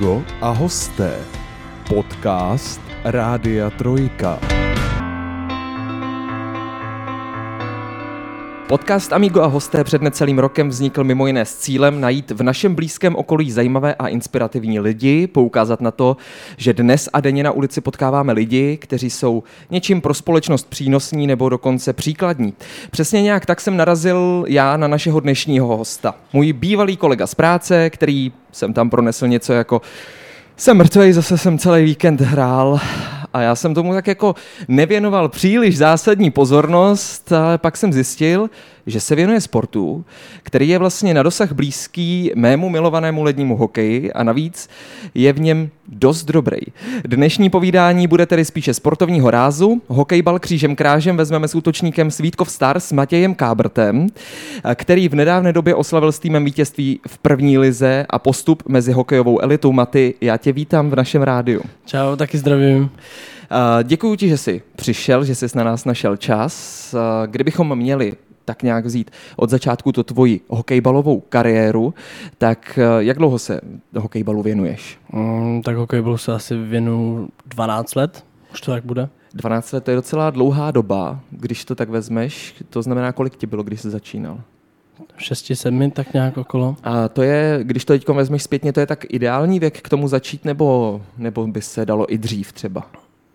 Amigo a hosté. Podcast Rádia Trojka. Podcast Amigo a hosté před necelým rokem vznikl mimo jiné s cílem najít v našem blízkém okolí zajímavé a inspirativní lidi, poukázat na to, že dnes a denně na ulici potkáváme lidi, kteří jsou něčím pro společnost přínosní nebo dokonce příkladní. Přesně nějak tak jsem narazil já na našeho dnešního hosta. Můj bývalý kolega z práce, který jsem tam pronesl něco jako jsem mrtvej, zase jsem celý víkend hrál a já jsem tomu tak jako nevěnoval příliš zásadní pozornost, ale pak jsem zjistil, že se věnuje sportu, který je vlastně na dosah blízký mému milovanému lednímu hokeji a navíc je v něm dost dobrý. Dnešní povídání bude tedy spíše sportovního rázu. Hokejbal křížem krážem vezmeme s útočníkem Svítkov Stars Matějem Kábrtem, který v nedávné době oslavil s týmem vítězství v první lize a postup mezi hokejovou elitou. Maty, já tě vítám v našem rádiu. Čau, taky zdravím. Děkuji ti, že jsi přišel, že jsi na nás našel čas. Kdybychom měli tak nějak vzít od začátku to tvoji hokejbalovou kariéru, tak eh, jak dlouho se hokejbalu věnuješ? Mm, tak hokejbalu se asi věnu 12 let, už to tak bude. 12 let to je docela dlouhá doba, když to tak vezmeš. To znamená, kolik ti bylo, když jsi začínal? 6, 7, tak nějak okolo. A to je, když to teď vezmeš zpětně, to je tak ideální věk k tomu začít, nebo, nebo by se dalo i dřív třeba?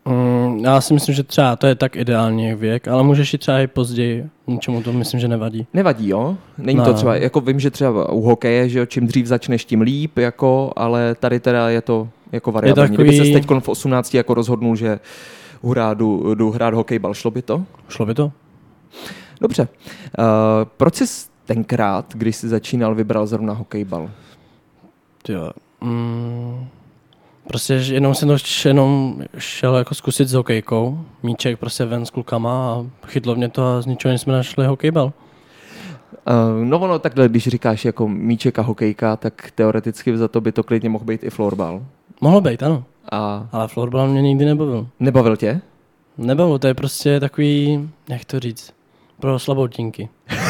Mm, já si myslím, že třeba to je tak ideální věk, ale můžeš i třeba i později. Ničemu to myslím, že nevadí. Nevadí, jo? Není no. to třeba, jako vím, že třeba u hokeje, že jo, čím dřív začneš, tím líp, jako, ale tady teda je to jako variabilní. Takový... Kdyby se teď v 18 jako rozhodnul, že hurá, jdu, jdu hrát hokejbal, šlo by to? Šlo by to. Dobře. Uh, proč jsi tenkrát, když jsi začínal, vybral zrovna hokejbal? Jo. Mm, Prostě jenom jsem to jenom šel jako zkusit s hokejkou. Míček prostě ven s klukama a chytlo mě to a z ničeho jsme našli hokejbal. Uh, no ono takhle, když říkáš jako míček a hokejka, tak teoreticky za to by to klidně mohl být i florbal. Mohlo být, ano. A... Ale florbal mě nikdy nebavil. Nebavil tě? Nebavil, to je prostě takový, jak to říct, pro slaboutinky.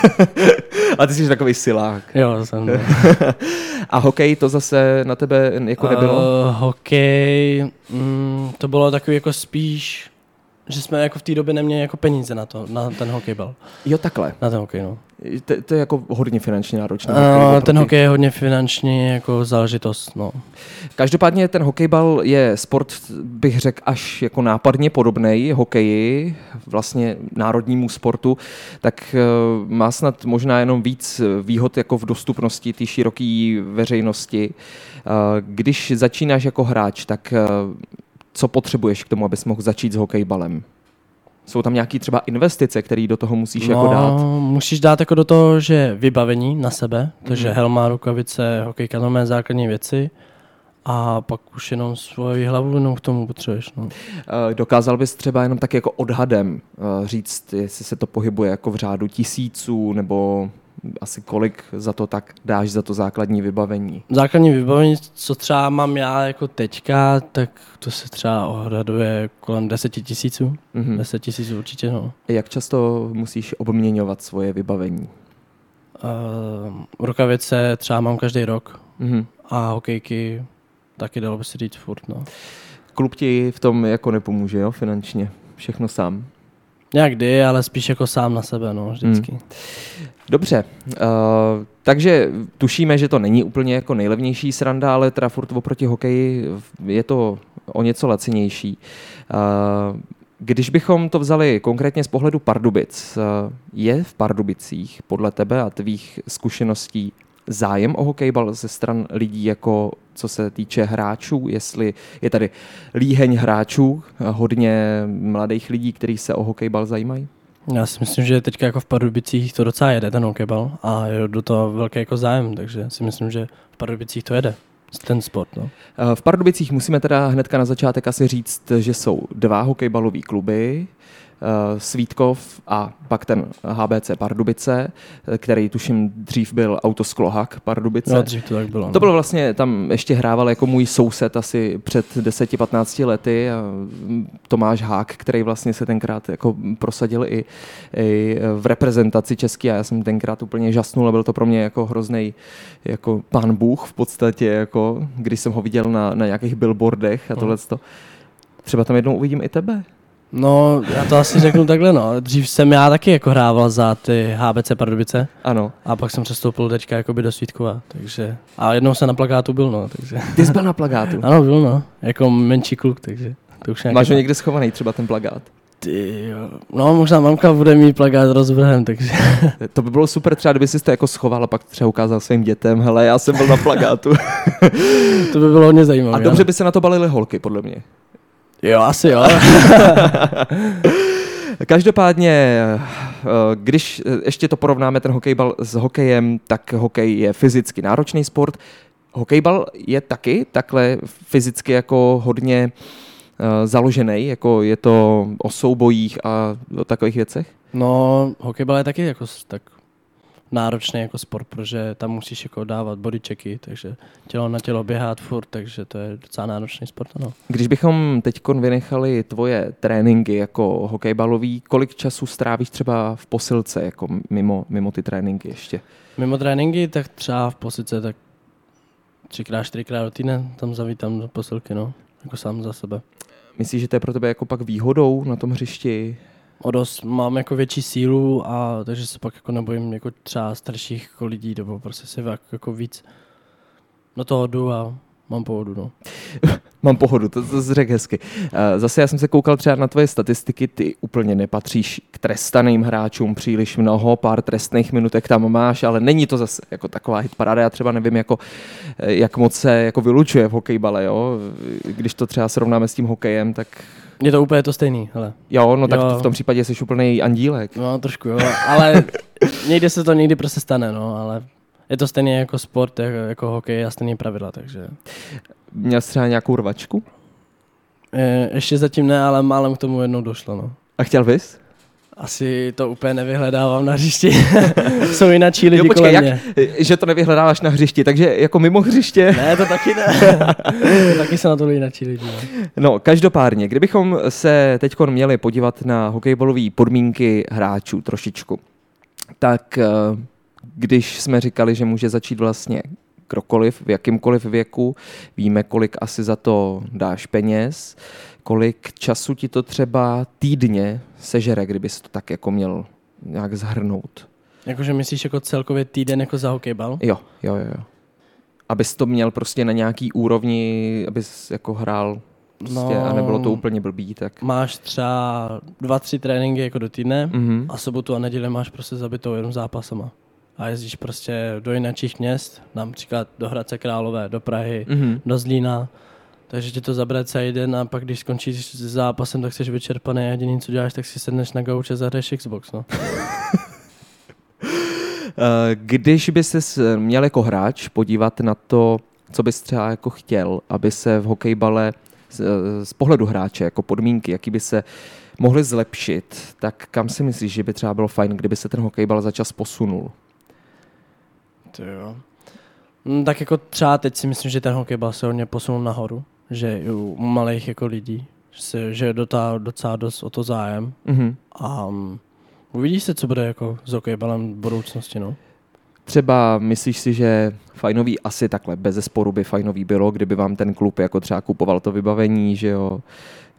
A ty jsi takový silák. Jo, jsem. No. A hokej to zase na tebe jako nebylo? Uh, hokej, mm, to bylo takový jako spíš, že jsme jako v té době neměli jako peníze na to, na ten hokejbal. Jo, takhle. Na ten hokej, no. To, to je jako hodně finančně náročné. Uh, ten hokej je hodně finančně jako záležitost, no. Každopádně ten hokejbal je sport, bych řekl, až jako nápadně podobný hokeji, vlastně národnímu sportu, tak uh, má snad možná jenom víc výhod jako v dostupnosti té široké veřejnosti. Uh, když začínáš jako hráč, tak co potřebuješ k tomu, abys mohl začít s hokejbalem? Jsou tam nějaké třeba investice, které do toho musíš jako no, jako dát? Musíš dát jako do toho, že vybavení na sebe, takže mm. helma, rukavice, hokejka, no základní věci a pak už jenom svoji hlavu jenom k tomu potřebuješ. No. Eh, dokázal bys třeba jenom tak jako odhadem eh, říct, jestli se to pohybuje jako v řádu tisíců nebo asi kolik za to tak dáš za to základní vybavení? Základní vybavení, co třeba mám já jako teďka, tak to se třeba ohraduje kolem 10 tisíců. Mm-hmm. 10 tisíců určitě, no. Jak často musíš obměňovat svoje vybavení? Uh, rukavice třeba mám každý rok mm-hmm. a hokejky taky dalo by se říct furt, no. Klub ti v tom jako nepomůže, jo, finančně? Všechno sám? Nějak ale spíš jako sám na sebe, no, vždycky. Hmm. Dobře, uh, takže tušíme, že to není úplně jako nejlevnější sranda, ale teda furt oproti hokeji je to o něco lacinější. Uh, když bychom to vzali konkrétně z pohledu Pardubic, uh, je v Pardubicích podle tebe a tvých zkušeností zájem o hokejbal ze stran lidí, jako co se týče hráčů, jestli je tady líheň hráčů, hodně mladých lidí, kteří se o hokejbal zajímají? Já si myslím, že teďka jako v Pardubicích to docela jede, ten hokejbal, a je do toho velký jako zájem, takže si myslím, že v Pardubicích to jede ten sport. No. Eh, v Pardubicích musíme teda hnedka na začátek asi říct, že jsou dva hokejbalové kluby. Svítkov a pak ten HBC Pardubice, eh, který tuším dřív byl Autosklohak Pardubice. No, dřív to tak bylo. To no. bylo vlastně, tam ještě hrával jako můj soused asi před 10-15 lety a mm, Tomáš Hák, který vlastně se tenkrát jako prosadil i, i v reprezentaci český a já jsem tenkrát úplně žasnul a byl to pro mě jako hrozný jako pán Bůh v podstatě, jako, když jsem ho viděl na, na nějakých billboardech a No. tohle. Třeba tam jednou uvidím i tebe. No, já to asi řeknu takhle, no. Dřív jsem já taky jako hrával za ty HBC Pardubice Ano. a pak jsem přestoupil teďka jakoby do Svítkova, takže... A jednou jsem na plakátu byl, no, takže... Ty jsi byl na plagátu. Ano, byl, no. Jako menší kluk, takže... To už Máš ho někde schovaný, třeba ten plagát. Ty jo. No, možná mamka bude mít plakát rozvrhem, takže... To by bylo super, třeba kdyby si to jako schoval a pak třeba ukázal svým dětem, hele, já jsem byl na plagátu. to by bylo hodně zajímavé. A dobře by se na to balily holky, podle mě. Jo, asi jo. Každopádně, eh, když ještě to porovnáme ten hokejbal s hokejem, tak hokej je fyzicky náročný sport. Hokejbal je taky takhle fyzicky jako hodně eh, založený, jako je to o soubojích a o takových věcech? No, hokejbal je taky jako tak náročný jako sport, protože tam musíš jako dávat bodychecky, takže tělo na tělo běhat furt, takže to je docela náročný sport, ano. Když bychom teď vynechali tvoje tréninky jako hokejbalový, kolik času strávíš třeba v posilce, jako mimo, mimo ty tréninky ještě? Mimo tréninky, tak třeba v posice, tak třikrát, čtyřikrát do týdne tam zavítám do posilky, no, jako sám za sebe. Myslíš, že to je pro tebe jako pak výhodou na tom hřišti? O dost mám jako větší sílu a takže se pak jako nebojím jako třeba starších jako lidí, nebo prostě si jako, víc do toho jdu a mám pohodu, no. Mám pohodu, to, to jsi řekl hezky. Eh, Zase já jsem se koukal třeba na tvoje statistiky, ty úplně nepatříš k trestaným hráčům příliš mnoho, pár trestných minutek tam máš, ale není to zase jako taková hitparáda, já třeba nevím, jako, eh, jak moc se jako vylučuje v hokejbale, jo? Když to třeba srovnáme s tím hokejem, tak Je to úplně to stejný, hele. jo, no tak Jo. v tom případě jsi úplný andílek. No trošku jo, ale někdy se to někdy prostě stane, no, ale je to stejně jako sport, jako, jako hokej a stejný pravidla, takže Měl jsi třeba nějakou rvačku? e, ještě zatím ne, ale málem k tomu jednou došlo, no. A chtěl bys? Asi to úplně nevyhledávám na hřišti. Jsou jináčí lidi Jo, počkej, kolem jak, mě. že to nevyhledáváš na hřišti, takže jako mimo hřiště. Ne, to taky ne. to taky se na to jináčí lidi. No. No, každopádně, kdybychom se teď měli podívat na hokejbalové podmínky hráčů trošičku, tak eh, když jsme říkali, že může začít vlastně krokoliv, v jakýmkoliv věku, víme, kolik asi za to dáš peněz, kolik času ti to třeba týdně sežere, kdybys to tak jako měl nějak zhrnout. Jakože myslíš jako celkově týden jako za hokejbal? Jo, jo, jo. jo. Abys to měl prostě na nějaký úrovni, abys jako hrál prostě No. a nebylo to úplně blbý, tak... Máš třeba dva, tři tréninky jako do týdne Mhm. a sobotu a neděli máš prostě zabitou jenom zápasama. A jezdíš prostě do jiných měst, například do Hradce Králové, do Prahy, Mhm. do Zlína. Takže ti to zabere celý den a pak když skončíš s zápasem, tak jsi vyčerpaný a jediný, co děláš, tak si sedneš na gauč a zahraješ Xbox. No. Eh, Když by se měl jako hráč podívat na to, co bys třeba jako chtěl, aby se v hokejbale z, eh, z pohledu hráče, jako podmínky, jaký by se mohly zlepšit, tak kam si myslíš, že by třeba bylo fajn, kdyby se ten hokejbal za čas posunul? To jo. No, tak jako třeba teď si myslím, že ten hokejbal se hodně posunul nahoru, že i u malých jako lidí, že, se, že je docela, docela dost o to zájem Mhm. a um, uvidí se, co bude jako s hokejbalem v budoucnosti, no. Třeba myslíš si, že fajnový asi takhle, bez zesporu by fajnový bylo, kdyby vám ten klub jako třeba kupoval to vybavení, že jo?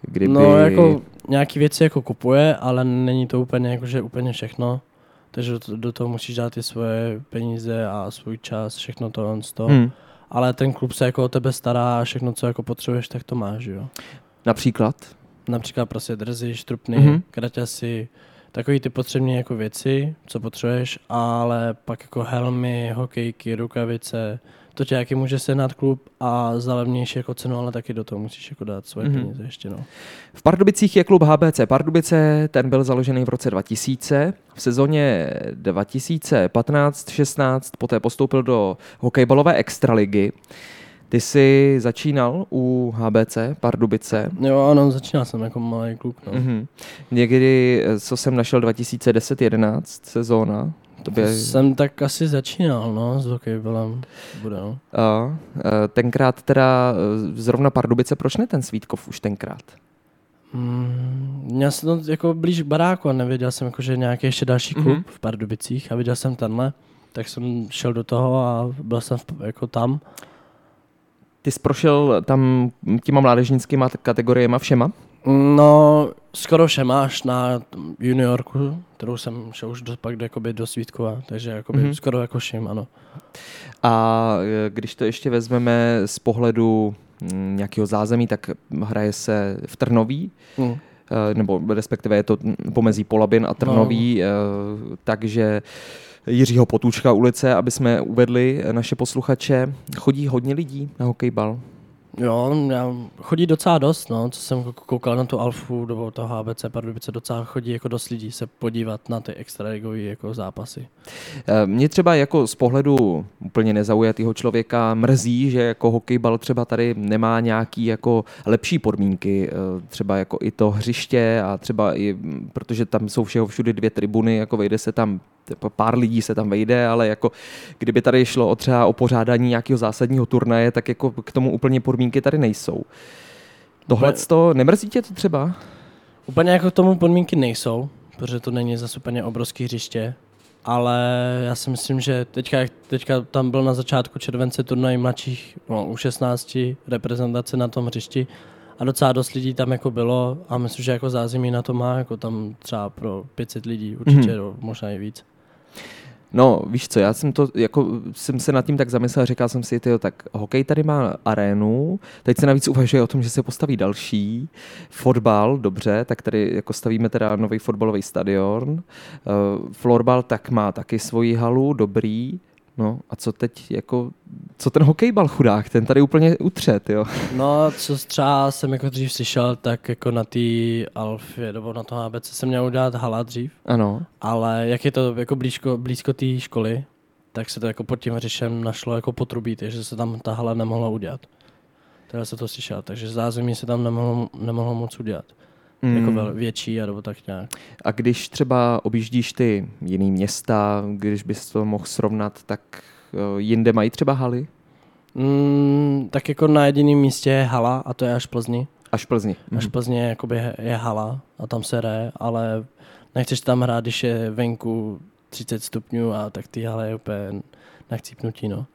Kdyby... No jako nějaký věci jako kupuje, ale není to úplně jako, že úplně všechno. Takže do, toho musíš dát ty svoje peníze a svůj čas, všechno to, to. Hmm. Ale ten klub se jako o tebe stará a všechno, co jako potřebuješ, tak to máš, jo. Například? Například prostě drzy, štrupny, Mhm. mm-hmm. kraťasy, takový ty potřebné jako věci, co potřebuješ, ale pak jako helmy, hokejky, rukavice, to tě jaký může sehnat klub a za levnější jako cenu, ale taky do toho musíš jako dát svoje Mhm. mm-hmm. peníze ještě, no. V Pardubicích je klub HBC Pardubice, ten byl založený v roce 2000. V sezóně 2015-16 poté postoupil do hokejbalové extraligy. Ty jsi začínal u HBC Pardubice. Jo, ano, začínal jsem jako malý kluk. No. Mhm. Někdy, eh, co jsem našel 2010-11 sezóna, to by... Jsem tak asi začínal, no, s hokejbalem. Bude, no. A, eh, tenkrát teda eh, zrovna Pardubice, proč ne ten Svítkov už tenkrát? Mm, měl jsem to jako blíž k baráku a nevěděl jsem, jako, že nějaký ještě další klub Mhm. mm-hmm. v Pardubicích a viděl jsem tenhle, tak jsem šel do toho a byl jsem jako tam. Ty jsi prošel tam těma mládežnickýma kategoriemi všema? No, skoro všema až na juniorku, kterou jsem šel už do, pak do, jakoby do Svítkova, takže jakoby Mhm. mm-hmm. skoro jako všem, ano. A e, když to ještě vezmeme z pohledu mm, nějakého zázemí, tak hraje se v Trnoví, Mm. e, nebo respektive je to pomezí Polabin a Trnoví, no. takže Jiřího Potůčka ulice, aby jsme uvedli naše posluchače, chodí hodně lidí na hokejbal. Jo, já chodí docela dost, no, co jsem kou- koukal na tu Alfu nebo to HBC Pardubice, docela chodí jako dost lidí se podívat na ty extraligové jako zápasy. E, Mě třeba jako z pohledu úplně nezaujatého člověka mrzí, že jako hokejbal třeba tady nemá nějaký jako lepší podmínky, e, třeba jako i to hřiště a třeba i, protože tam jsou všeho všude dvě tribuny, jako vejde se tam pár lidí se tam vejde, ale jako kdyby tady šlo o třeba o pořádání nějakého zásadního turnaje, tak jako k tomu úplně podmínky tady nejsou. Tohle to nemrzí tě to třeba? Úplně jako tomu podmínky nejsou, protože to není zase úplně obrovský hřiště, ale já si myslím, že teďka, teďka tam byl na začátku července turnaj mladších, no, u 16 reprezentace na tom hřišti a docela dost lidí tam jako bylo a myslím, že jako zázemí na to má, jako tam třeba pro 500 lidí určitě, Mhm. mm. možná i víc. No, víš co, já jsem to, jako jsem se nad tím tak zamyslel, říkal jsem si, tyjo, tak hokej tady má arénu, teď se navíc uvažuje o tom, že se postaví další, fotbal, dobře, tak tady jako stavíme teda nový fotbalový stadion, uh, florbal tak má taky svoji halu, dobrý, no a co teď, jako, co ten hokejbal chudák, ten tady úplně utřet, jo. No, co třeba jsem jako dřív slyšel, tak jako na té Alfě nebo na to HBC jsem měl udělat hala dřív, Ano, ale jak je to jako blízko, blízko té školy, tak se to jako pod tím hřišem našlo jako potrubí, takže se tam ta hala nemohla udělat. Teda se to slyšel, takže zázemí se tam nemohlo, nemohlo moc udělat. Mm. Jako vel, větší, nebo tak nějak. A když třeba objíždíš ty jiný města, když bys to mohl srovnat, tak uh, jinde mají třeba haly? Mm, tak jako na jediném místě je hala a to je až Plzni. Až Plzni. Až Plzně jakoby je- je hala a tam se hraje, ale nechceš tam hrát, když je venku 30 stupňů a tak ty hale je úplně na chcípnutí, no.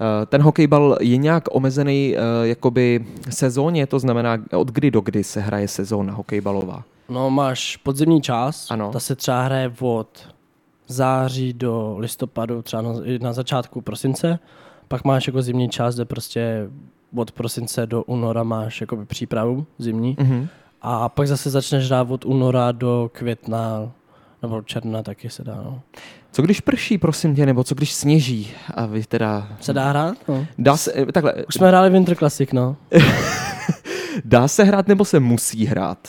Eh, Ten hokejbal je nějak omezený eh, jakoby sezóně, to znamená od kdy do kdy se hraje sezóna hokejbalová? No máš podzimní část, Ano. ta se třeba hraje od září do listopadu, třeba na, na začátku prosince, pak máš jako zimní část, kde prostě od prosince do února máš jakoby přípravu zimní Mhm. a pak zase začneš hrát od února do května nebo června taky se dá, no. Co když prší, prosím tě, nebo co když sněží? A vy teda... Se dá hrát? No. Dá se, eh, takhle, Už jsme hráli Winter Classic, no. dá se hrát nebo se musí hrát?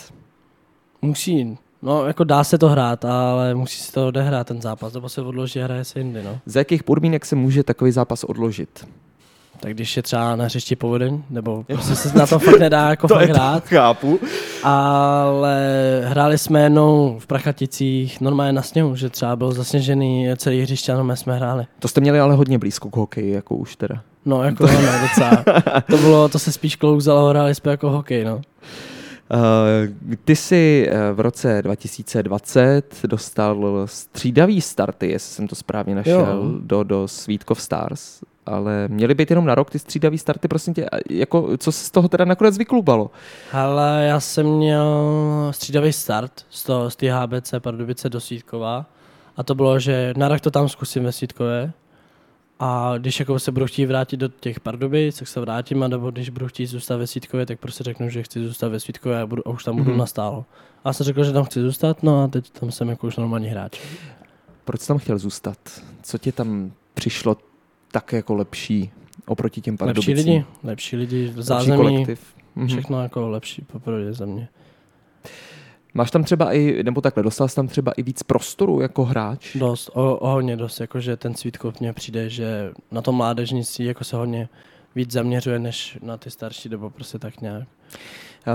Musí, no jako dá se to hrát, ale musí se to odehrát ten zápas, nebo se odloží a hraje se jindy, no. Za jakých podmínek se může takový zápas odložit? Tak když je třeba na hřišti povodeň, nebo prostě se na to fakt nedá jako fakt hrát, chápu. ale hráli jsme jednou v Prachaticích normálně na sněhu, že třeba byl zasněžený celý hřiště a normálně jsme hráli. To jste měli ale hodně blízko k hokeji, jako už teda. No jako no, docela. To bylo, to se spíš klouzalo, hráli jsme jako hokej, no. Uh, ty jsi eh, v roce 2020 dostal střídavý starty, jestli jsem to správně našel, Jo. do, do Svítkov Stars, ale měly být jenom na rok ty střídavý starty, prosím tě, jako, co se z toho teda nakonec vyklubalo? Ale já jsem měl střídavý start z, toho, z té HBC Pardubice do Svítkova a to bylo, že na rok to tam zkusím ve Svítkově a když jako se budu chtít vrátit do těch Pardubic, tak se vrátím a nebo když budu chtít zůstat ve Svítkově, tak prostě řeknu, že chci zůstat ve Svítkově a, budu, a už tam budu Mhm. mm-hmm. nastálo. A já jsem řekl, že tam chci zůstat, no a teď tam jsem jako už normální hráč. Proč jsi tam chtěl zůstat? Co tě tam přišlo tak jako lepší oproti těm Lepší Pardubicím? lidi, lepší lidi, v Lepší zázemí, kolektiv. Mhm. všechno jako lepší poprvé za mě. Máš tam třeba i, nebo takhle, dostal jsi tam třeba i víc prostoru jako hráč? Dost, o, o hodně dost, jakože ten Svítkov mně přijde, že na tom mládežnictví jako se hodně víc zaměřuje než na ty starší, nebo prostě tak nějak. Uh,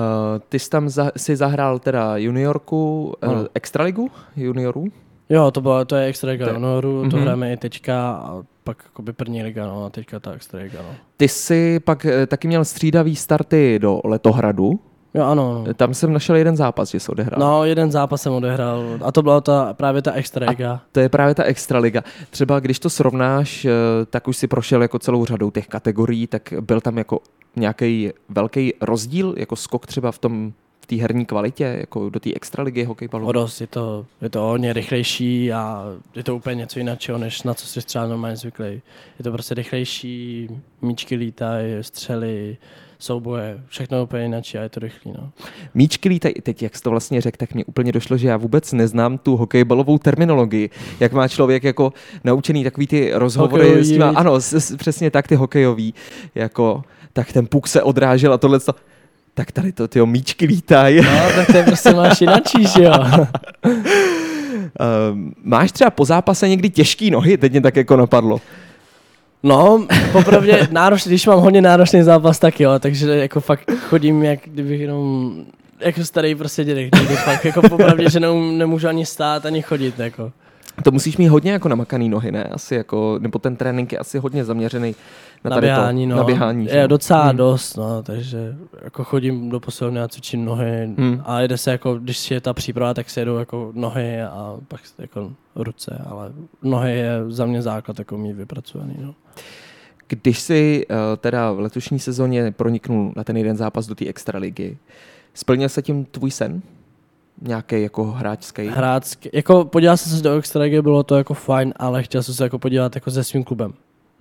ty jsi tam za, si zahrál teda juniorku, uh, Ano. extraligu juniorů? Jo, to, byla, to je extra liga To to Mhm. hrajeme i teďka a pak jakoby první liga, no a teďka ta extra liga, no. Ty jsi pak eh, taky měl střídavý starty do Letohradu. Jo, ano, no. Tam jsem našel jeden zápas, že jsi odehrál. No, jeden zápas jsem odehrál a to byla ta, právě ta extra liga. To je právě ta extraliga. Třeba když to srovnáš, eh, tak už si prošel jako celou řadou těch kategorií, tak byl tam jako nějaký velký rozdíl, jako skok třeba v tom v té herní kvalitě, jako do té extraligy hokejbalu. O dost, je to, je to hodně rychlejší a je to úplně něco jiného, než na co jsi třeba normálně zvyklý. Je to prostě rychlejší, míčky lítají, střely, souboje, všechno úplně jinak a je to rychlý. No. Míčky lítají, teď jak jsi to vlastně řekl, tak mě úplně došlo, že já vůbec neznám tu hokejbalovou terminologii. Jak má člověk jako naučený takový ty rozhovory Hokejový, s viď? ano, s, s, přesně tak ty hokejový, jako, tak ten puk se odrážel a tohle tak tady to, tyjo, míčky lítají. no, tak to je prostě máš jinačí, že jo. Um, máš třeba po zápase někdy těžký nohy? Teď mě tak jako napadlo. No, popravdě náročný, když mám hodně náročný zápas, tak jo, takže jako fakt chodím, jak kdybych jenom jako starý prostě dědek, někdy fakt jako popravdě, že neum, nemůžu ani stát, ani chodit, jako. To musíš mít hodně jako namakaný nohy, ne? Asi jako, nebo ten trénink je asi hodně zaměřený na, běhání, to, no. na běhání. že Je docela Hmm. dost, no, takže jako chodím do posilovny a cvičím nohy Hmm. a jede se jako, když je ta příprava, tak se jedou jako nohy a pak jako ruce, ale nohy je za mě základ jako mít vypracovaný, no. Když si uh, teda v letošní sezóně proniknul na ten jeden zápas do té extraligy, splnil se tím tvůj sen? Nějaký jako hráčský? Hrácky, jako podíval jsem se do extraligy, bylo to jako fajn, ale chtěl jsem se jako podívat jako se svým klubem.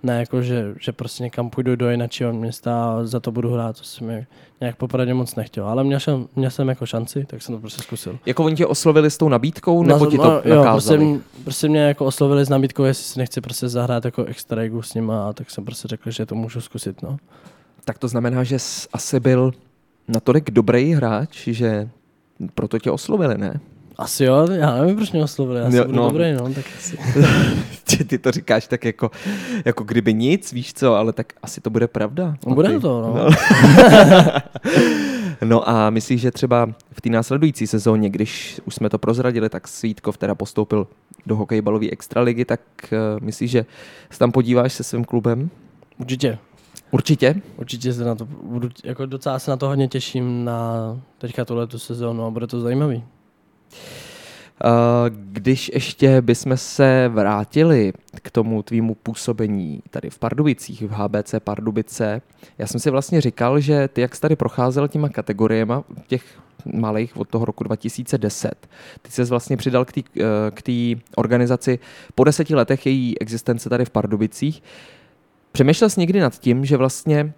Ne jako, že, že prostě někam půjdu do jiného města a za to budu hrát, to jsem mi nějak popravdě moc nechtěl. Ale měl jsem, měl jsem jako šanci, tak jsem to prostě zkusil. Jako oni tě oslovili s tou nabídkou, nebo ti to no, jo, nakázali? prostě, m- prostě, mě jako oslovili s nabídkou, jestli si nechci prostě zahrát jako extraligu s nima, a tak jsem prostě řekl, že to můžu zkusit, no. Tak to znamená, že jsi asi byl natolik dobrý hráč, že proto tě oslovili, ne? Asi jo, já nevím, proč mě oslovili, já Jo, no. dobrý, no, tak asi. Ty- Ty to říkáš tak jako, jako kdyby nic, víš co, ale tak asi to bude pravda. No, bude to, no. No a myslíš, že třeba v té následující sezóně, když už jsme to prozradili, tak Svítkov teda postoupil do hokejbalové extraligy, tak uh, myslíš, že se tam podíváš se svým klubem? Určitě. Určitě. Určitě se na to budu, jako docela se na to hodně těším na teďka tuhle tu sezónu a bude to zajímavý. Uh, když ještě bychom se vrátili k tomu tvýmu působení tady v Pardubicích, v HBC Pardubice, já jsem si vlastně říkal, že ty, jak jsi tady procházel těma kategoriemi těch malých od toho roku 2010, ty se vlastně přidal k té k té organizaci po deseti letech její existence tady v Pardubicích. Přemýšlel jsi někdy nad tím, že vlastně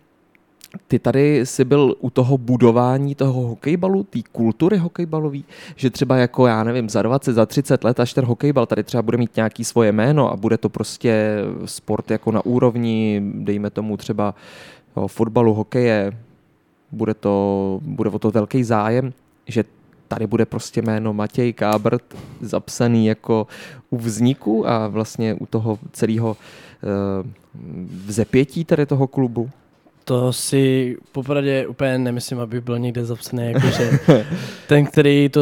ty tady jsi byl u toho budování toho hokejbalu, té kultury hokejbalový, že třeba jako, já nevím, za 20, za 30 let, až ten hokejbal tady třeba bude mít nějaký svoje jméno a bude to prostě sport jako na úrovni, dejme tomu třeba jo, fotbalu, hokeje, bude, to, bude o to velký zájem, že tady bude prostě jméno Matěj Kábrt zapsaný jako u vzniku a vlastně u toho celého uh, vzepětí tady toho klubu. To si popravdě úplně nemyslím, aby byl někde zapsaný, jakože ten, který to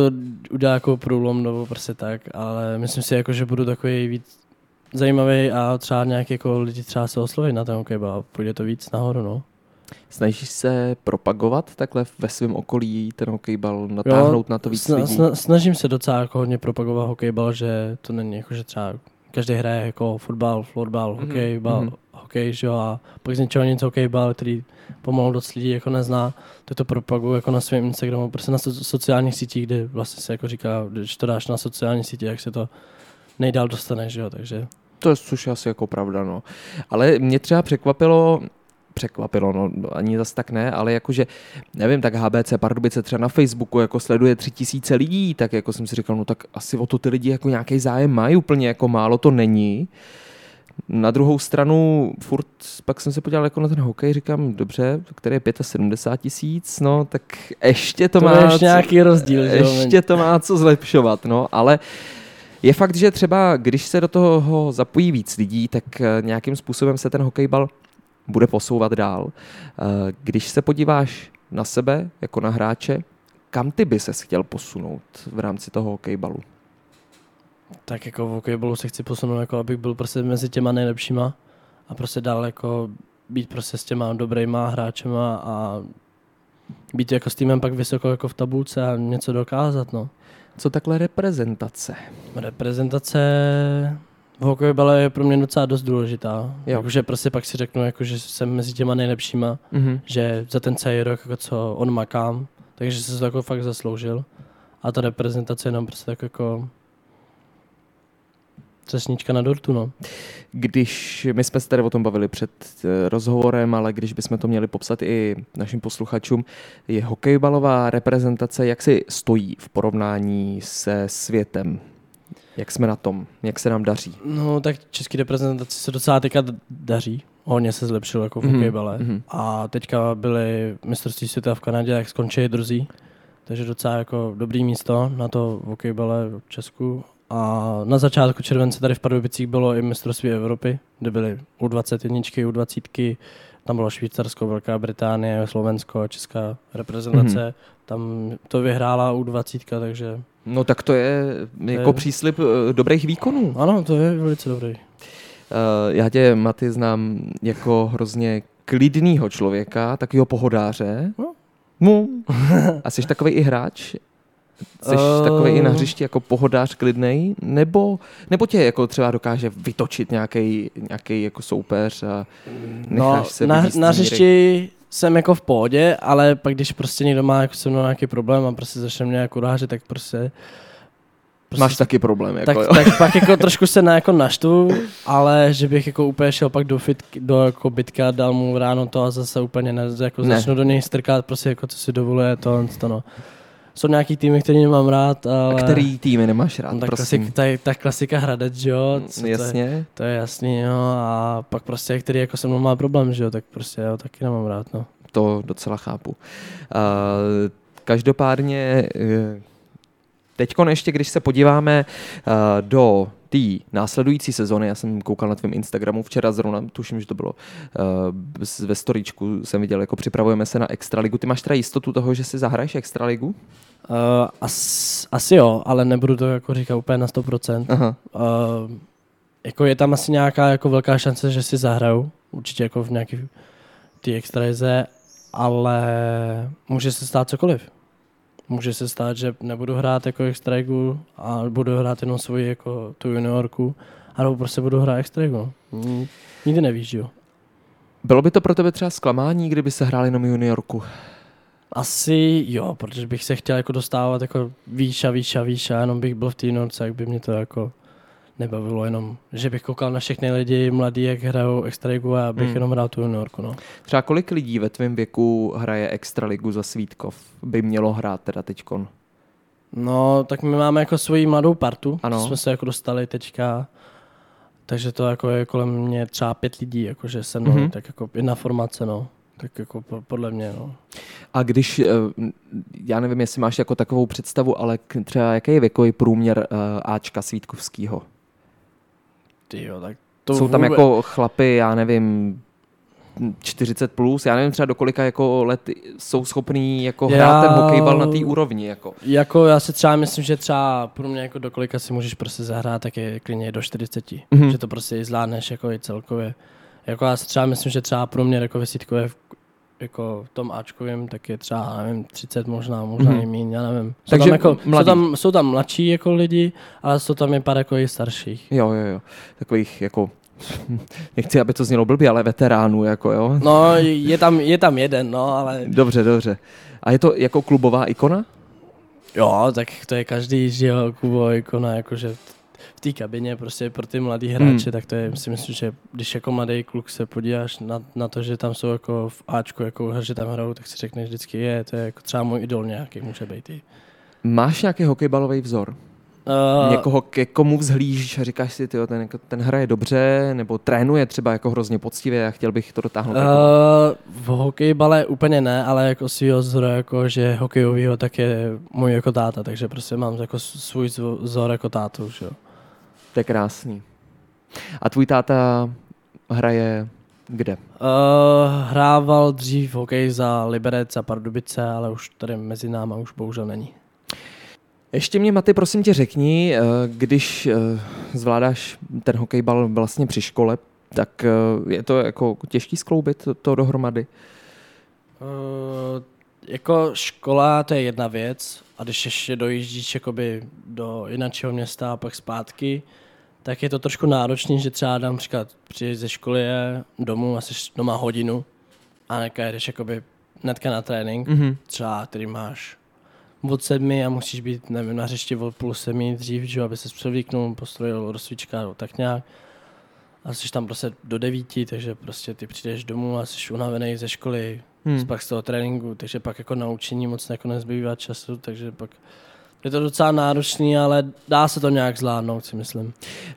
udělá jako průlom nebo prostě tak, ale myslím si, jako, že budu takový víc zajímavý a třeba nějak jako lidi třeba se oslovit na ten hokejbal a půjde to víc nahoru, no. Snažíš se propagovat takhle ve svém okolí ten hokejbal, natáhnout na to víc sna- lidí? sna- snažím se docela jako hodně propagovat hokejbal, že to není jako, že třeba každý hraje jako fotbal, florbal, Mhm, hokejbal, mhm. Hokej, že jo, a pak z něčeho něco hokejbal, který pomalu dost lidí jako nezná, tak to propaguju jako na svém Instagramu, prostě na so- sociálních sítích, kde vlastně se jako říká, když to dáš na sociální sítě, jak se to nejdál dostane, že jo, takže To je což asi jako pravda, no. Ale mě třeba překvapilo, překvapilo, no ani zas tak ne, ale jakože, nevím, tak HBC Pardubice třeba na Facebooku jako sleduje tři tisíce lidí, tak jako jsem si říkal, no tak asi o to ty lidi jako nějaký zájem mají, úplně jako málo to není. Na druhou stranu, furt, pak jsem se podíval jako na ten hokej, říkám, dobře, který je 75 tisíc, no, tak ještě to, to, má... je ještě co- nějaký rozdíl, ještě to má co zlepšovat, no, ale je fakt, že třeba když se do toho zapojí víc lidí, tak eh, nějakým způsobem se ten hokejbal bude posouvat dál. Eh, Když se podíváš na sebe jako na hráče, kam ty by se chtěl posunout v rámci toho hokejbalu? Tak jako v hokejbalu se chci posunout, jako abych byl prostě mezi těma nejlepšíma a prostě dál jako být prostě s těma dobrýma hráčema a být jako s týmem pak vysoko jako v tabulce a něco dokázat, no. Co takhle reprezentace? Reprezentace v hokejbale je pro mě docela dost důležitá. Jo. Jakože prostě pak si řeknu, jako, že jsem mezi těma nejlepšíma, Mhm. že za ten celý rok, jako co on makám, takže se to jako fakt zasloužil. A ta reprezentace je nám prostě tak jako cesnička na dortu, no. Když my jsme se tady o tom bavili před eh, rozhovorem, ale když bychom to měli popsat i našim posluchačům, je hokejbalová reprezentace, jak si stojí v porovnání se světem? Jak jsme na tom? Jak se nám daří? No, tak český reprezentaci se docela teďka daří. Hodně se zlepšilo jako v Mhm, hokejbale. mhm. A teďka byly mistrovství světa v Kanadě, jak skončili druzí. Takže docela jako dobrý místo na to v hokejbale v Česku. A na začátku července tady v Pardubicích bylo i mistrovství Evropy, kde byly U21, U20, tam bylo Švýcarsko, Velká Británie, Slovensko, Česká reprezentace. Mhm. Mm-hmm. Tam to vyhrála U20, takže No tak to je jako je- příslip eh, dobrých výkonů. ano, to je velice dobrý. Eh, Já tě, Maty, znám jako hrozně klidnýho člověka, takového pohodáře. No. No. A jsi takový i hráč? Jsi Eh. takový i na hřišti jako pohodář klidnej? Nebo, nebo tě jako třeba dokáže vytočit nějaký nějaký jako soupeř a No, necháš se na, na hřišti jsem jako v pohodě, ale pak když prostě někdo má jako se mnou nějaký problém a prostě začne mě jako urážet, tak prostě... prostě Máš taky problém, jako tak, jo. tak pak jako trošku se na jako naštvu, ale že bych jako úplně šel pak do, fitky, do jako bitka a dal mu ráno to a zase úplně ne, jako Ne. začnu do něj strkat, prostě jako co si dovoluje to, to no. Jsou nějaký týmy, který nemám rád, ale... A který týmy nemáš rád, No, tak prosím? klasik, ta, ta klasika Hradec, že jo? co to je- Jasně. to je jasný, jo, a pak prostě, který jako se mnou má problém, že jo, tak prostě já ho taky nemám rád, no. to docela chápu. Uh, každopádně teď ještě, když se podíváme uh, do té následující sezony, já jsem koukal na tvém Instagramu včera zrovna, tuším, že to bylo uh, ve storičku jsem viděl, jako připravujeme se na Extraligu. Ty máš teda jistotu toho, že si zahraješ Extraligu? Uh, as, asi jo, ale nebudu to jako říkat úplně na 100%. Aha. Uh, jako je tam asi nějaká jako velká šance, že si zahraju, určitě jako v nějaký té extralize, ale může se stát cokoliv. Může se stát, že nebudu hrát jako extraligu a budu hrát jenom svoji jako tu juniorku, anebo prostě budu hrát extraligu. Mm, Nikdy nevíš, jo. Bylo by to pro tebe třeba zklamání, kdyby se hrál jenom juniorku? Asi jo, protože bych se chtěl jako dostávat jako výš a výš a výš a jenom bych byl v té norce, jak by mě to jako nebavilo jenom, že bych koukal na všechny lidi mladí, jak hrajou extraligu a bych Hmm. jenom hrál tu juniorku, no. Třeba kolik lidí ve tvém věku hraje Extraligu za Svítkov? By mělo hrát teda teďkon? No, tak my máme jako svoji mladou partu, Ano. jsme se jako dostali teďka, takže to jako je kolem mě třeba pět lidí, jakože se mnou, Mhm. mm-hmm. tak jako jedna formace, no. Tak jako po- podle mě, no. A když, eh, já nevím, jestli máš jako takovou představu, ale třeba jaký je věkový průměr eh, Ačka Svítkovského? Ty jo, tak To Jsou tam vůbec- jako chlapy, já nevím, 40 plus, já nevím třeba do kolika jako let jsou schopní jako Já- hrát ten hokejbal na té úrovni. Jako. Jako já si třeba myslím, že třeba pro mě jako do kolika si můžeš prostě zahrát, tak je klidně do 40. Mhm. Mm-hmm. Že to prostě i zvládneš jako i celkově. Jako já si třeba myslím, že třeba pro mě jako vysítkové v, jako v tom Ačkovém, tak je třeba, nevím, 30 možná, možná Mhm. mm-hmm. i míň, já nevím. Jsou Takže tam, jako, mladí. jsou, tam, jsou tam mladší jako lidi, ale jsou tam i pár jako i starších. Jo, jo, jo. Takových jako, nechci, aby to znělo blbě, ale veteránů, jako jo. No, je tam, je tam jeden, no, ale Dobře, dobře. A je to jako klubová ikona? jo, tak to je každý, že jo, Kubo, ikona, jakože v té kabině prostě pro ty mladý hráče, Hmm. tak to je, si myslím, že když jako mladý kluk se podíváš na, na to, že tam jsou jako v Ačku, jako, že tam hrajou, tak si řekneš vždycky, je, to je jako třeba můj idol nějaký, může být i. Máš nějaký hokejbalový vzor? Uh, Někoho, ke komu vzhlížíš a říkáš si, tyjo, ten, ten hraje dobře, nebo trénuje třeba jako hrozně poctivě a chtěl bych to dotáhnout. Uh, v hokejbale úplně ne, ale jako svýho vzoru, jako že hokejovýho, tak je můj jako táta, takže prostě mám jako svůj vzor jako tátu, že jo. To je krásný. A tvůj táta hraje Kde? Uh, hrával dřív hokej za Liberec a Pardubice, ale už tady mezi náma už bohužel není. Ještě mě, Maty, prosím tě řekni, eh, když eh, zvládáš ten hokejbal vlastně při škole, tak je to jako těžký skloubit to, to dohromady? Uh, jako škola to je jedna věc a když ještě dojíždíš jakoby do jiného města a pak zpátky, tak je to trošku náročný, že třeba dám příklad přijít ze školy je domů a jsi doma hodinu a neka jdeš jakoby hnedka na trénink, Mhm. třeba který máš od sedmi a musíš být nevím, na hřišti od půl sedmi dřív, že, aby se převlíknul, postrojil rozcvička, no, tak nějak. A jsi tam prostě do devíti, takže prostě ty přijdeš domů a jsi unavený ze školy, Hmm. pak z toho tréninku, takže pak jako na učení moc jako nezbývá času, takže pak je to docela náročný, ale dá se to nějak zvládnout, si myslím.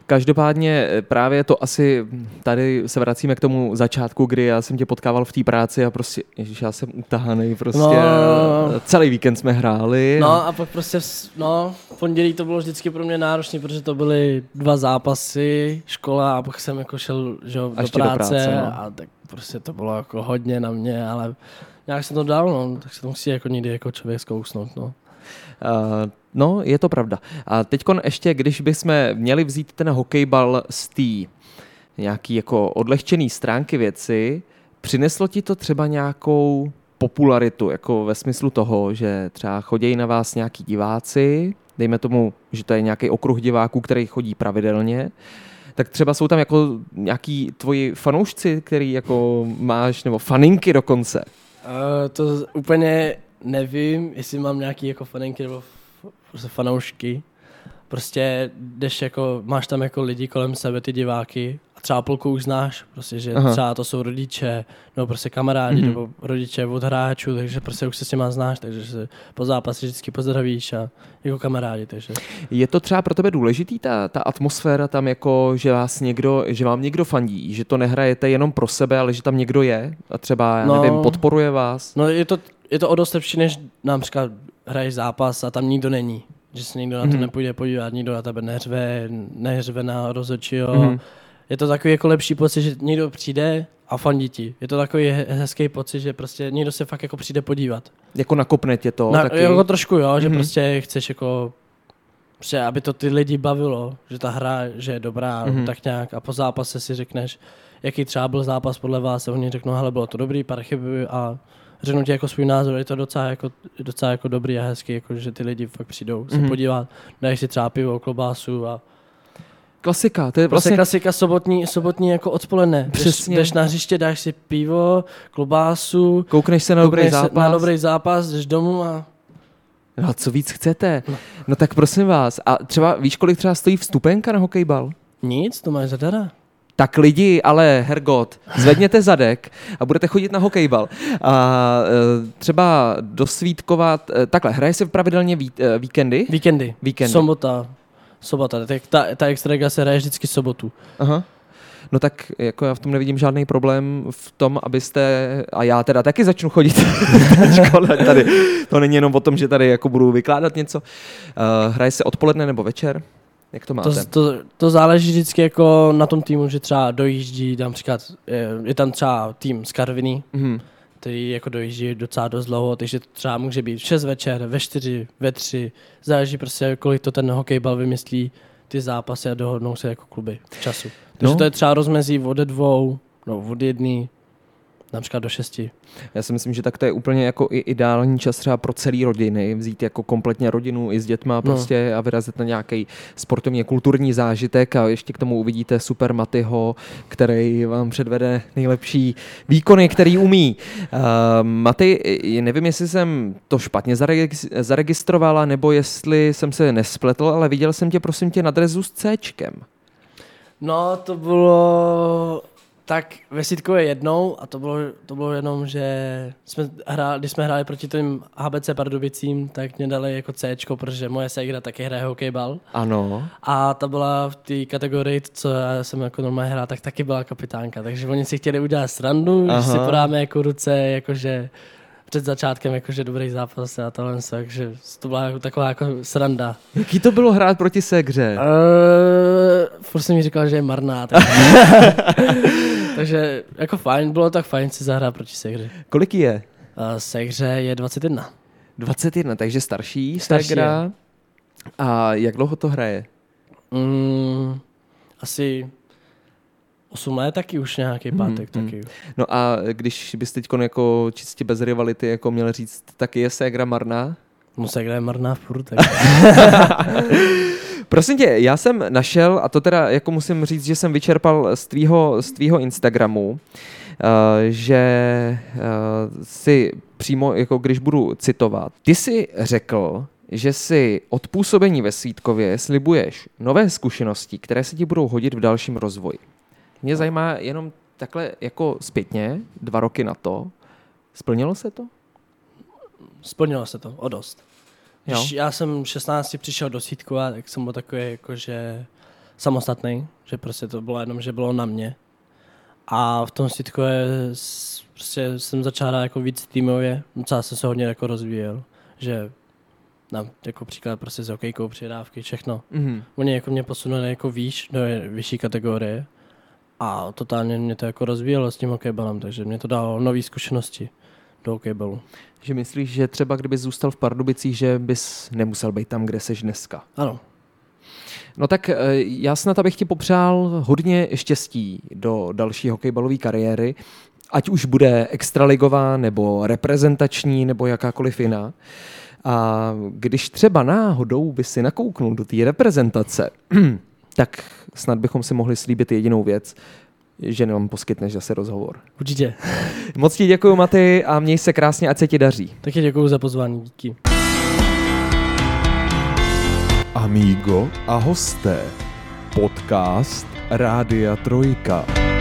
Každopádně eh, právě to asi, tady se vracíme k tomu začátku, kdy já jsem tě potkával v té práci a prostě, ježiš, já jsem utahaný, prostě No. no. celý víkend jsme hráli. No a pak prostě, no, v pondělí to bylo vždycky pro mě náročné, protože to byly dva zápasy, škola a pak jsem jako šel že, jo, do ještě do práce, práce, no. a tak prostě to bylo jako hodně na mě, ale nějak jsem to dal, no, tak se to musí jako někdy jako člověk zkousnout, no. Uh, no, je to pravda. A teď ještě, když bychom měli vzít ten hokejbal z té nějaký jako odlehčený stránky věci, přineslo ti to třeba nějakou popularitu, jako ve smyslu toho, že třeba chodí na vás nějaký diváci, dejme tomu, že to je nějaký okruh diváků, který chodí pravidelně, tak třeba jsou tam jako nějaký tvoji fanoušci, který jako máš, nebo faninky dokonce. Uh, to úplně nevím, jestli mám nějaký jako faninky nebo prostě fanoušky. Prostě jdeš jako, máš tam jako lidi kolem sebe, ty diváky a třeba půlku už znáš, prostě, že Aha. Třeba to jsou rodiče, nebo prostě kamarádi, Mhm. mm-hmm. nebo rodiče od hráčů, takže prostě už se s těma znáš, takže se po zápase vždycky pozdravíš a jako kamarádi, takže. Je to třeba pro tebe důležitý, ta, ta atmosféra tam, jako, že, vás někdo, že vám někdo fandí, že to nehrajete jenom pro sebe, ale že tam někdo je a třeba, já No. nevím, podporuje vás? No je to, je to o dost lepší, než například hraješ zápas a tam nikdo není. Že se nikdo na to Mhm. nepůjde podívat, nikdo na tebe neřve, neřve na rozhodčího. Mhm. Je to takový jako lepší pocit, že někdo přijde a fandí ti. Je to takový he- hezký pocit, že prostě někdo se fakt jako přijde podívat. Jako nakopne tě to Na, taky? jako trošku jo, že Mhm. prostě chceš jako prostě, aby to ty lidi bavilo, že ta hra, že je dobrá, Mhm. tak nějak a po zápase si řekneš, jaký třeba byl zápas podle vás a oni řeknou, hele, bylo to dobrý, pár chyb a řeknu ti jako svůj názor, je to docela jako, docela jako dobrý a hezký, jako, že ty lidi fakt přijdou se Mhm. podívat, dají si třeba pivo, klobásu a Klasika, to je Prostě vlastně... klasika sobotní, sobotní jako odpoledne. Přesně. Jdeš, jdeš na hřiště, dáš si pivo, klobásu, Koukneš se na dobrý koukneš zápas. na dobrý zápas, jdeš domů a No a co víc chcete? No tak prosím vás, a třeba víš, kolik třeba stojí vstupenka na hokejbal? nic, to máš zadara. Tak lidi, ale hergot, zvedněte zadek a budete chodit na hokejbal. A e, třeba dosvítkovat, e, takhle, hraje se pravidelně ví, e, víkendy? Víkendy. Víkendy. Sobota. Sobota. Tak ta, ta extraliga se hraje vždycky sobotu. Aha. No tak jako já v tom nevidím žádný problém v tom, abyste, a já teda taky začnu chodit škole tady. To není jenom o tom, že tady jako budu vykládat něco. Uh, hraje se odpoledne nebo večer? Jak to máte? To, to, to, záleží vždycky jako na tom týmu, že třeba dojíždí, například je, je tam třeba tým z Karviny, Mhm. který jako dojíždí docela dost dlouho, takže to třeba může být v 6 večer, ve 4, ve 3, záleží prostě, kolik to ten hokejbal vymyslí ty zápasy a dohodnou se jako kluby v času. Takže No. no. to je třeba rozmezí od dvou, no od jedný, například do šesti. Já si myslím, že tak to je úplně jako i ideální čas třeba pro celý rodiny, vzít jako kompletně rodinu i s dětma prostě a vyrazit na nějaký sportovně kulturní zážitek a ještě k tomu uvidíte super Matyho, který vám předvede nejlepší výkony, který umí. Uh, Maty, nevím, jestli jsem to špatně zaregis- zaregistrovala, nebo jestli jsem se nespletl, ale viděl jsem tě, prosím tě, na drezu s Cčkem. No, to bylo tak ve Sitkově jednou a to bylo, to bylo jenom, že jsme hráli, když jsme hráli proti tím HBC Pardubicím, tak mě dali jako C, protože moje ségra taky hraje hokejbal. Ano. A ta byla v té kategorii, co já jsem jako normálně hrál, tak taky byla kapitánka. Takže oni si chtěli udělat srandu, Aha. že si podáme jako ruce, jakože před začátkem jakože dobrý zápas a tohle, takže to byla jako taková jako sranda. Jaký to bylo hrát proti Segře? Uh, furt jsem mi říkal, že je marná. Tak... Takže jako fajn, bylo tak fajn si zahrát proti Segře. Kolik je? Uh, Segře je 21. 21, takže starší, Starší Segra. A jak dlouho to hraje? Mm, asi 8 let taky už nějaký pátek mm. taky. No a když bys teď jako čistě bez rivality jako měl říct, tak je Segra marná? No Segra je marná furt. Tak. Prosím tě, já jsem našel, a to teda jako musím říct, že jsem vyčerpal z tvýho, z tvýho Instagramu, uh, že uh, si přímo, jako když budu citovat, ty si řekl, že si od působení ve Svítkově slibuješ nové zkušenosti, které se ti budou hodit v dalším rozvoji. Mě zajímá jenom takhle jako zpětně, dva roky na to, splnilo se to? Splnilo se to, o dost. Jo. Když já jsem 16 přišel do Svítkova, tak jsem byl takový jako, že samostatný, že prostě to bylo jenom, že bylo na mě. A v tom Svítkově s- prostě jsem začal hrát jako víc týmově, docela jsem se hodně jako rozvíjel, že na, jako příklad prostě s hokejkou, přidávky, všechno. Mhm. Oni jako mě posunuli jako výš, do vyšší kategorie a totálně mě to jako rozvíjelo s tím hokejbalem, takže mě to dalo nové zkušenosti do hokejbalu. Že myslíš, že třeba kdyby zůstal v Pardubicích, že bys nemusel být tam, kde seš dneska? Ano, No tak eh, já snad abych ti popřál hodně štěstí do další hokejbalové kariéry, ať už bude extraligová, nebo reprezentační, nebo jakákoliv jiná. A když třeba náhodou by si nakouknul do té reprezentace, tak snad bychom si mohli slíbit jedinou věc, že nám poskytneš zase rozhovor. určitě. Moc ti děkuji, Maty, a měj se krásně, ať se ti daří. Taky děkuji za pozvání, díky. Amigo a hosté. Podcast Rádia Trojka.